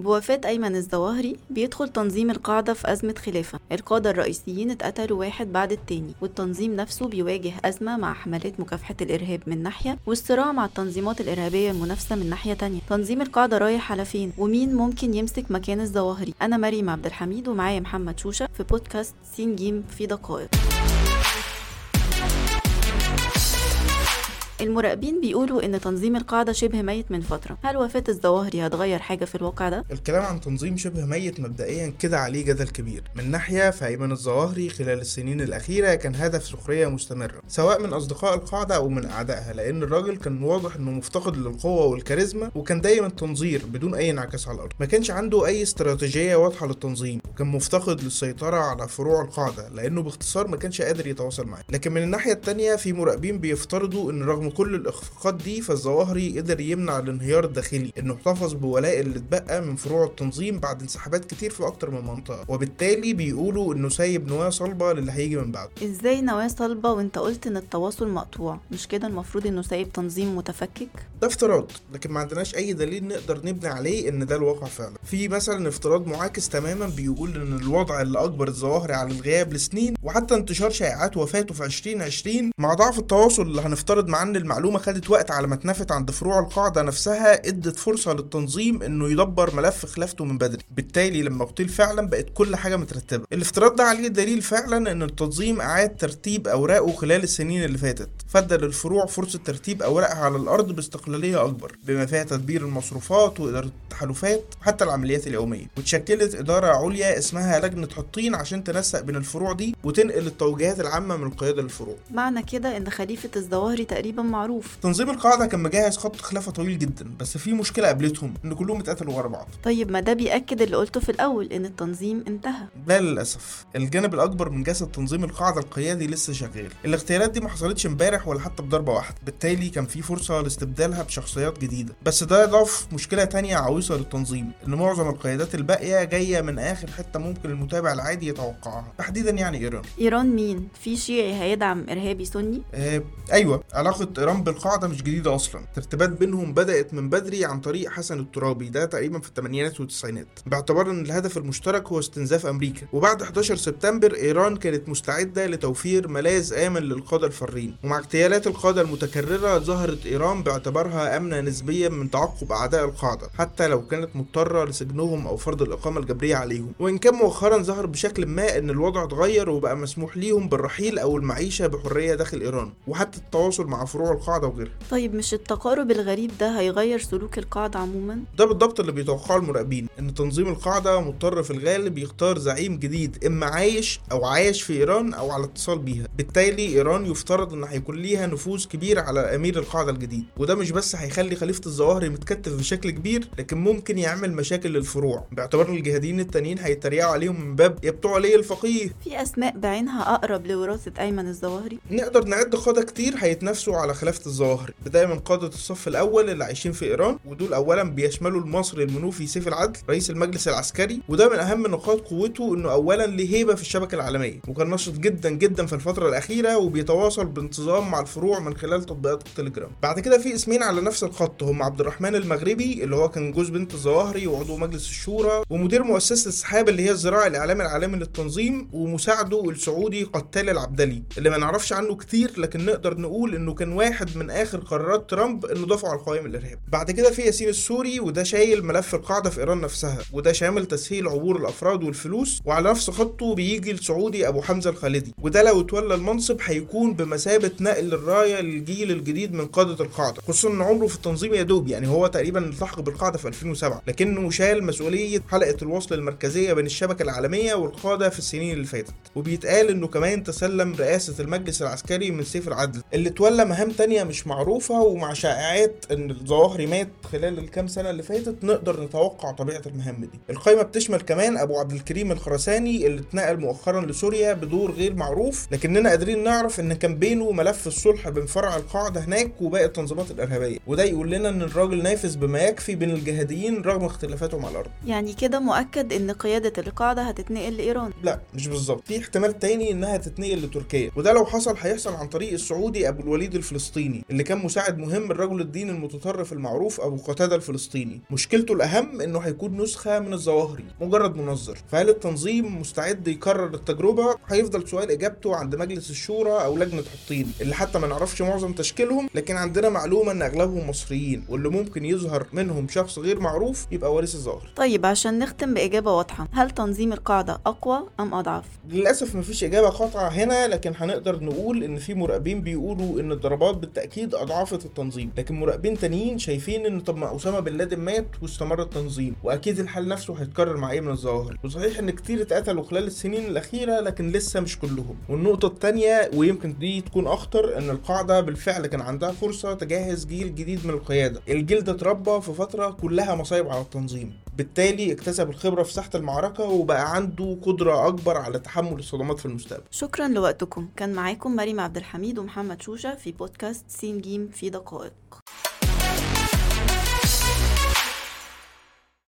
بوفاة أيمن الظواهري بيدخل تنظيم القاعدة في أزمة خلافة. القادة الرئيسيين اتقتلوا واحد بعد التاني والتنظيم نفسه بيواجه أزمة مع حملات مكافحة الإرهاب من ناحية والصراع مع التنظيمات الإرهابية المنافسة من ناحية تانية. تنظيم القاعدة رايح على فين؟ ومين ممكن يمسك مكان الظواهري أنا مريم عبد الحميد ومعايا محمد شوشة في بودكاست سين جيم في دقائق. المراقبين بيقولوا إن تنظيم القاعدة شبه ميت من فترة. هل وفاة الظواهري هتغير حاجة في الواقع ده؟ الكلام عن تنظيم شبه ميت مبدئيا كده عليه جدل كبير. من ناحية فايمن الظواهري خلال السنين الأخيرة كان هدف سخرية مستمرة سواء من أصدقاء القاعدة أو من أعدائها لأن الراجل كان واضح إنه مفتقد للقوة والكاريزما وكان دايما تنظير بدون أي انعكاس على الأرض. ما كانش عنده أي استراتيجية واضحة للتنظيم وكان مفتقد للسيطرة على فروع القاعدة لأنه باختصار ما كانش قادر يتواصل معاه. لكن من الناحية الثانية في مراقبين بيفترضوا إن رغم كل الإخفاقات دي فالظواهري قدر يمنع الانهيار الداخلي إنه احتفظ بولاء اللي اتبقى من فروع التنظيم بعد انسحابات كتير في أكتر من منطقة. وبالتالي بيقولوا إنه سايب نواه صلبة للي هيجي من بعده. إزاي نواه صلبة وأنت قلت إن التواصل مقطوع؟ مش كده المفروض إنه سايب تنظيم متفكك؟ ده افتراض لكن ما عندناش أي دليل نقدر نبني عليه إن ده الواقع فعلا. في مثلا افتراض معاكس تماما بيقول إن الوضع اللي اجبر الظواهري على الغياب لسنين وحتى انتشار شائعات وفاته في 2020 مع ضعف التواصل اللي هنفترض معاه إن المعلومة خدت وقت على ما اتنفت عند فروع القاعدة نفسها ادت فرصة للتنظيم إنه يدبر ملف خلافته من بدري. بالتالي لما اغتيل فعلا بقت كل حاجة مترتبة. الافتراض ده عليه دليل فعلا إن التنظيم اعاد ترتيب أوراقه خلال السنين اللي فاتت. فادى للفروع فرصة ترتيب أوراقها على الأرض باستقلالية أكبر بما فيها تدبير المصروفات وإدارة التحالفات وحتى العمليات اليومية. وتشكلت إدارة عليا اسمها لجنة حطين عشان تنسق بين الفروع دي وتنقل التوجيهات العامة من القيادة للفروع. معنى كده إن خليفة الظواهري تقريبا معروف. تنظيم القاعدة كان مجهز خط خلافة طويل جدا بس في مشكلة قابلتهم إن كلهم اتقتلوا ورا بعض. طيب ما ده بيأكد اللي قلته في الأول إن التنظيم انتهى. لا للأسف. الجانب الأكبر من جسد تنظيم القاعدة القيادي لسه شغال. الاغتيالات دي ما حصلتش امبارح ولا حتى بضربه واحدة بالتالي كان في فرصة لاستبدالها بشخصيات جديدة. بس ده ضاف مشكلة تانية عويصة للتنظيم إن معظم القيادات الباقية جاية من آخر حتة ممكن المتابع العادي يتوقعها. تحديدا يعني إيران. إيران مين؟ في شيعي هيدعم إرهابي سني؟ آه أيوه. علاقة ايران بالقاعدة مش جديدة أصلا. الترتيبات بينهم بدأت من بدري عن طريق حسن الترابي ده تقريبا في الثمانينات والتسعينات. باعتبار إن الهدف المشترك هو استنزاف أمريكا. وبعد 11 سبتمبر إيران كانت مستعدة لتوفير ملاذ آمن للقادة الفارين ومع اغتيالات القادة المتكررة ظهرت إيران باعتبارها آمنة نسبيا من تعقب أعداء القاعدة حتى لو كانت مضطرة لسجنهم أو فرض الإقامة الجبرية عليهم. وإن كان مؤخرا ظهر بشكل ما إن الوضع اتغير وبقى مسموح ليهم بالرحيل أو المعيشة بحرية داخل إيران. وحتى التواصل مع فروع القاعدة وغيرها. طيب مش التقارب الغريب ده هيغير سلوك القاعدة عموما؟ ده بالضبط اللي بيتوقعه المراقبين إن تنظيم القاعدة مضطر في الغالب يختار زعيم جديد إما عايش أو عايش في إيران أو على اتصال بيها. بالتالي إيران يفترض إن هيكون ليها نفوذ كبير على أمير القاعدة الجديد. وده مش بس هيخلي خليفة الظواهري متكتف بشكل كبير لكن ممكن يعمل مشاكل للفروع. باعتبار إن الجهاديين التانيين هيتريقوا عليهم من باب يا بتوع ليه الفقيه. في أسماء بعينها أقرب لوراثة أيمن الظواهري؟ نقدر نعد قاده كتير هيتنافسوا على خلافه الظواهري بدايه من قادة الصف الأول اللي عايشين في إيران ودول اولا بيشملوا المصري المنوفي سيف العدل رئيس المجلس العسكري وده من أهم نقاط قوته إنه اولا ليه هيبة في الشبكة العالمية. وكان نشط جدا جدا في الفترة الأخيرة وبيتواصل بانتظام مع الفروع من خلال تطبيقات التليجرام. بعد كده في اسمين على نفس الخط هم عبد الرحمن المغربي اللي هو كان جوز بنت الظواهري وعضو مجلس الشورى ومدير مؤسسة السحاب اللي هي الذراع الإعلامي العالمي للتنظيم ومساعده السعودي قتال العبدلي اللي ما نعرفش عنه كتير لكن نقدر نقول إنه كان واحد من آخر قرارات ترامب إنه دفعه على قوائم الارهاب بعد كده في ياسين السوري وده شايل ملف القاعدة في إيران نفسها وده شامل تسهيل عبور الأفراد والفلوس وعلى نفس خطه بيجي السعودي أبو حمزة الخالدي. وده لو اتولى المنصب هيكون بمثابة نقل الراية للجيل الجديد من قادة القاعدة خصوصا إن عمره في التنظيم يا دوب يعني هو تقريبا التحق بالقاعدة في 2007 لكنه شال مسؤولية حلقة الوصل المركزية بين الشبكة العالمية والقادة في السنين اللي فاتت. وبيتقال إنه كمان تسلم رئاسة المجلس العسكري من سيف العدل. اللي تولى مهام تانية مش معروفة ومع شائعات إن الظواهري مات خلال الكام سنة اللي فاتت نقدر نتوقع طبيعة المهام دي. القائمه بتشمل كمان أبو عبد الكريم الخرساني اللي اتنقل مؤخرا لسوريا بدور غير معروف لكننا قادرين نعرف إن كان بينه ملف الصلح بين فرع القاعدة هناك وباقي التنظيمات الإرهابية. وده يقول لنا إن الراجل نافذ بما يكفي بين الجهاديين رغم اختلافاتهم على الأرض. يعني كده مؤكد إن قيادة القاعدة هتتنقل لإيران؟ لا مش بالظبط. في احتمال تاني إنها تتنقل لتركيا وده لو حصل هيحصل عن طريق السعودي أبو الوليد الفلسطيني اللي كان مساعد مهم لرجل الدين المتطرف المعروف أبو قتادة الفلسطيني. مشكلته الأهم إنه هيكون نسخة من الظواهري مجرد منظر. فهل التنظيم مستعد يكرر التجربة؟ هيفضل سؤال إجابته عند مجلس الشورى أو لجنة حطين اللي حتى ما نعرفش معظم تشكيلهم لكن عندنا معلومة إن أغلبهم مصريين واللي ممكن يظهر منهم شخص غير معروف يبقى وارث الظاهر طيب عشان نختم بإجابة واضحة هل تنظيم القاعدة أقوى أم أضعف؟ للأسف مفيش إجابة قاطعة هنا لكن هنقدر نقول إن في مراقبين بيقولوا إن الضربات بالتأكيد أضعفت التنظيم. لكن مراقبين تانيين شايفين إن طب ما أسامة بن لادن مات واستمر التنظيم وأكيد الحال نفسه هيتكرر مع إيه من الظواهر. وصحيح إن كتير اتقتلوا خلال السنين الأخيرة لكن لسه مش كلهم. والنقطة الثانية ويمكن دي تكون أخطر إن القاعدة بالفعل كان عندها فرصة تجهز جيل جديد من القيادة. الجيل ده اتربى في فترة كلها مصايب على التنظيم. بالتالي اكتسب الخبرة في ساحة المعركة وبقى عنده قدرة أكبر على تحمل الصدمات في المستقبل. شكرا لوقتكم. كان معاكم مريم عبد الحميد ومحمد شوشة في بودكاست سين جيم في دقائق.